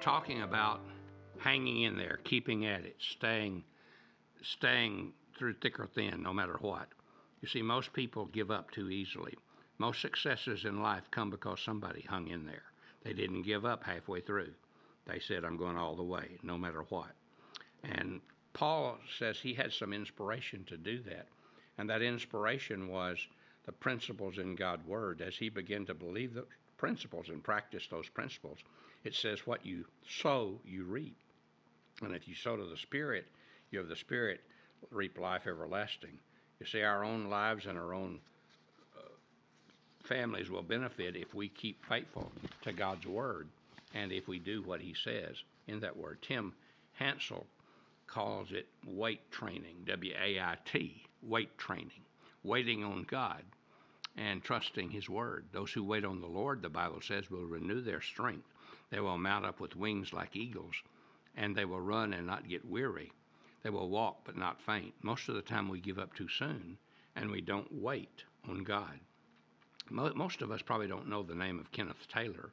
talking about hanging in there, keeping at it, staying, staying through thick or thin, no matter what. You see, most people give up too easily. Most successes in life come because somebody hung in there. They didn't give up halfway through. They said, I'm going all the way, no matter what. And Paul says he had some inspiration to do that. And that inspiration was the principles in God's Word. As he began to believe the principles and practice those principles, it says, What you sow, you reap. And if you sow to the Spirit, you have the Spirit reap life everlasting. You see, our own lives and our own uh, families will benefit if we keep faithful to God's Word and if we do what He says in that Word. Tim Hansel calls it weight training, W A I T, weight training, waiting on God and trusting His Word. Those who wait on the Lord, the Bible says, will renew their strength. They will mount up with wings like eagles, and they will run and not get weary. They will walk but not faint. Most of the time, we give up too soon and we don't wait on God. Most of us probably don't know the name of Kenneth Taylor,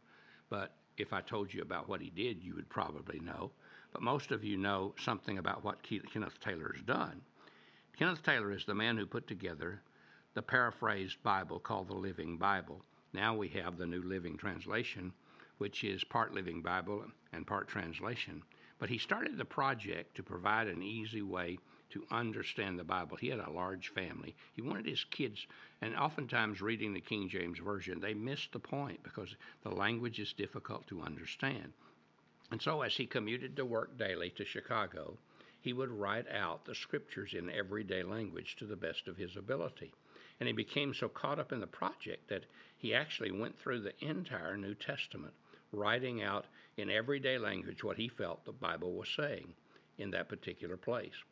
but if I told you about what he did, you would probably know. But most of you know something about what Kenneth Taylor has done. Kenneth Taylor is the man who put together the paraphrased Bible called the Living Bible. Now we have the New Living Translation, which is part Living Bible and part translation. But he started the project to provide an easy way to understand the Bible. He had a large family. He wanted his kids, and oftentimes reading the King James Version, they missed the point because the language is difficult to understand. And so, as he commuted to work daily to Chicago, he would write out the scriptures in everyday language to the best of his ability. And he became so caught up in the project that he actually went through the entire New Testament writing out in everyday language what he felt the Bible was saying in that particular place.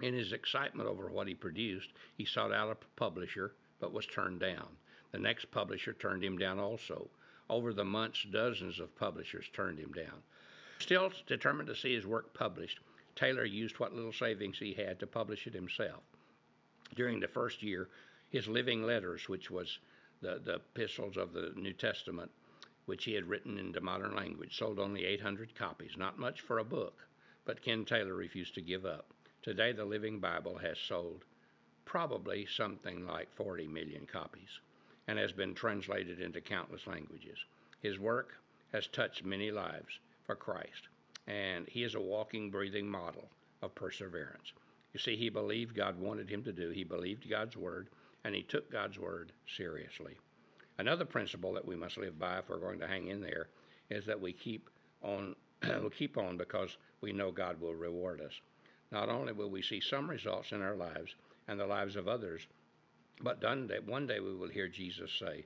In his excitement over what he produced, he sought out a publisher but was turned down. The next publisher turned him down also. Over the months, dozens of publishers turned him down. Still determined to see his work published, Taylor used what little savings he had to publish it himself. During the first year, his Living Letters, which was the, the epistles of the New Testament, which he had written into modern language, sold only 800 copies, not much for a book, but Ken Taylor refused to give up. Today, the Living Bible has sold probably something like 40 million copies and has been translated into countless languages. His work has touched many lives for Christ, and he is a walking, breathing model of perseverance. You see, he believed God wanted him to do, he believed God's word, and he took God's word seriously. Another principle that we must live by if we're going to hang in there is that we keep on we keep on because we know God will reward us. Not only will we see some results in our lives and the lives of others, but one day we will hear Jesus say,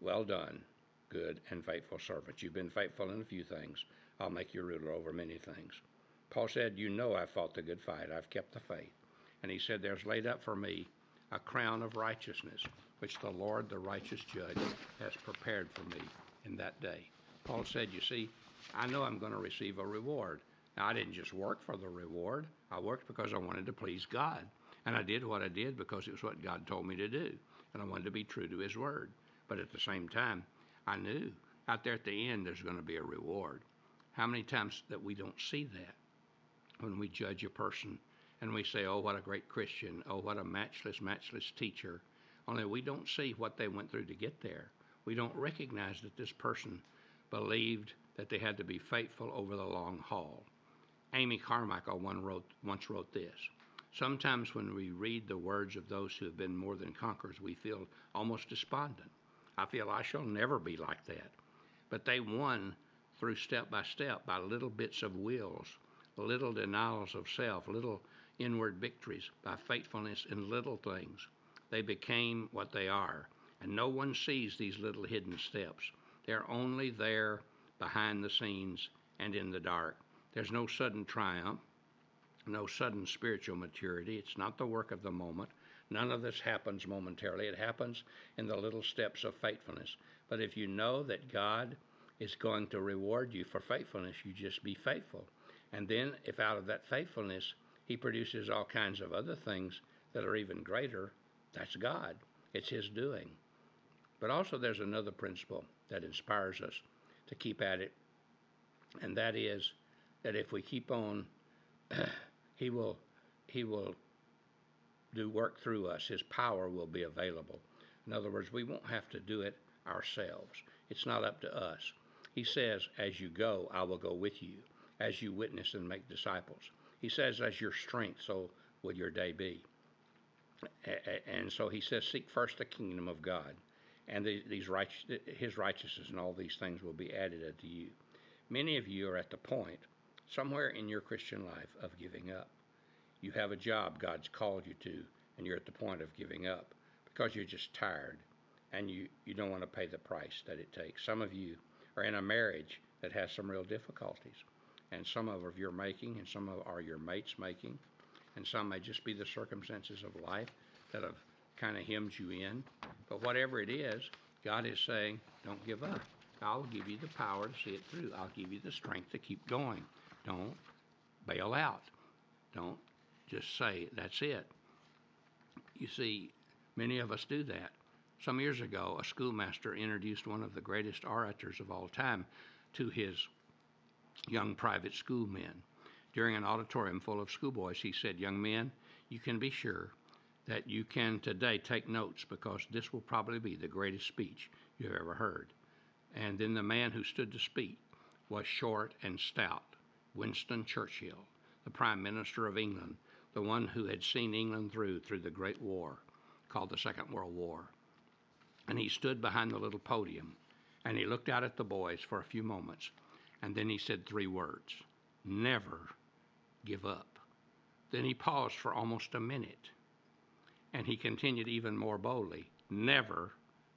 Well done, good and faithful servant. You've been faithful in a few things. I'll make you ruler over many things. Paul said, You know I've fought the good fight. I've kept the faith. And he said, There's laid up for me a crown of righteousness which the Lord, the righteous judge, has prepared for me in that day. Paul said, You see, I know I'm going to receive a reward. Now, I didn't just work for the reward, I worked because I wanted to please God. And I did what I did because it was what God told me to do. And I wanted to be true to His word. But at the same time, I knew out there at the end there's going to be a reward. How many times that we don't see that when we judge a person and we say, oh, what a great Christian, oh, what a matchless, matchless teacher, only we don't see what they went through to get there. We don't recognize that this person believed that they had to be faithful over the long haul. Amy Carmichael wrote, once wrote this Sometimes when we read the words of those who have been more than conquerors, we feel almost despondent. I feel I shall never be like that. But they won through step by step by little bits of wills, little denials of self, little inward victories, by faithfulness in little things they became what they are. And no one sees these little hidden steps. They're only there behind the scenes and in the dark. There's no sudden triumph, no sudden spiritual maturity. It's not the work of the moment. None of this happens momentarily. It happens in the little steps of faithfulness. But if you know that God is going to reward you for faithfulness, you just be faithful. And then, if out of that faithfulness, He produces all kinds of other things that are even greater, that's God. It's His doing. But also, there's another principle that inspires us to keep at it and that is that if we keep on, he will he will do work through us. His power will be available. In other words, we won't have to do it ourselves. It's not up to us. He says, As you go, I will go with you, as you witness and make disciples. He says, As your strength, so will your day be. And so he says, Seek first the kingdom of God, and these righteous, his righteousness and all these things will be added unto you. Many of you are at the point, somewhere in your Christian life, of giving up. You have a job God's called you to, and you're at the point of giving up because you're just tired and you, you don't want to pay the price that it takes. Some of you are in a marriage that has some real difficulties, and some of you're making, and some of are your mates making, and some may just be the circumstances of life that have kind of hemmed you in. But whatever it is, God is saying, don't give up. I'll give you the power to see it through. I'll give you the strength to keep going. Don't bail out. Don't just say, that's it. You see, many of us do that. Some years ago, a schoolmaster introduced one of the greatest orators of all time to his young private schoolmen. During an auditorium full of schoolboys, he said, Young men, you can be sure that you can today take notes because this will probably be the greatest speech you've ever heard. And then the man who stood to speak was short and stout, Winston Churchill, the Prime Minister of England, the one who had seen England through through the Great War called the Second World War. And he stood behind the little podium and he looked out at the boys for a few moments and then he said three words Never give up. Then he paused for almost a minute and he continued even more boldly Never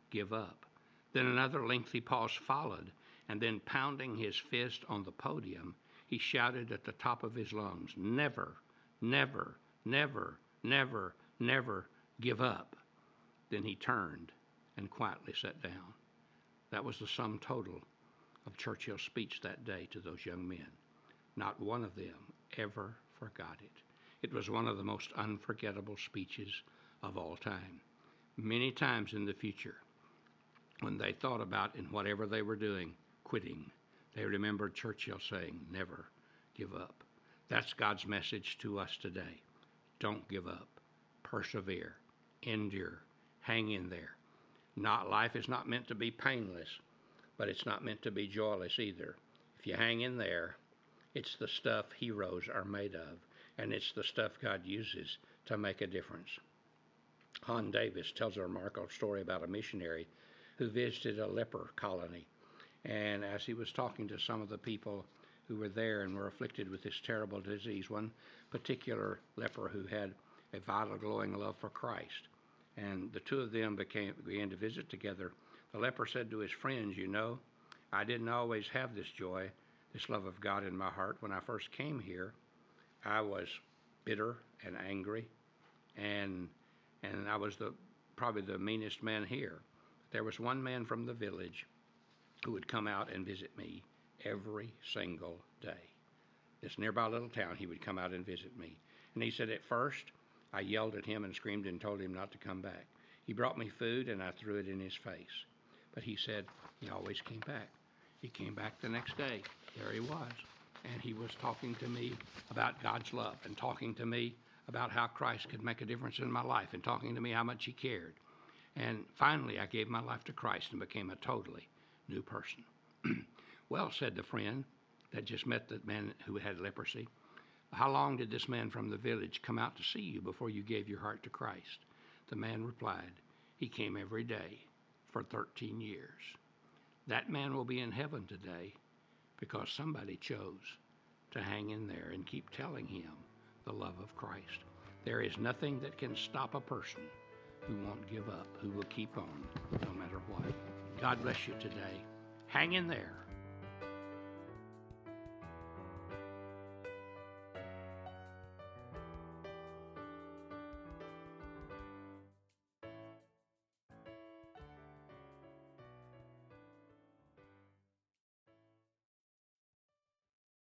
give up. Then another lengthy pause followed, and then pounding his fist on the podium, he shouted at the top of his lungs Never, never, never, never, never give up. Then he turned and quietly sat down. That was the sum total of Churchill's speech that day to those young men. Not one of them ever forgot it. It was one of the most unforgettable speeches of all time. Many times in the future, when they thought about in whatever they were doing, quitting, they remembered Churchill saying, Never give up. That's God's message to us today. Don't give up. Persevere. Endure. Hang in there. Not life is not meant to be painless, but it's not meant to be joyless either. If you hang in there, it's the stuff heroes are made of, and it's the stuff God uses to make a difference. Hon Davis tells a remarkable story about a missionary who visited a leper colony. And as he was talking to some of the people who were there and were afflicted with this terrible disease, one particular leper who had a vital, glowing love for Christ, and the two of them became, began to visit together. The leper said to his friends, You know, I didn't always have this joy, this love of God in my heart. When I first came here, I was bitter and angry, and and I was the probably the meanest man here. There was one man from the village who would come out and visit me every single day. This nearby little town, he would come out and visit me. And he said, At first, I yelled at him and screamed and told him not to come back. He brought me food and I threw it in his face. But he said he always came back. He came back the next day. There he was. And he was talking to me about God's love and talking to me about how Christ could make a difference in my life and talking to me how much he cared. And finally, I gave my life to Christ and became a totally new person. well, said the friend that just met the man who had leprosy, how long did this man from the village come out to see you before you gave your heart to Christ? The man replied, He came every day for 13 years. That man will be in heaven today because somebody chose to hang in there and keep telling him the love of Christ. There is nothing that can stop a person who won't give up, who will keep on no matter what. God bless you today. Hang in there.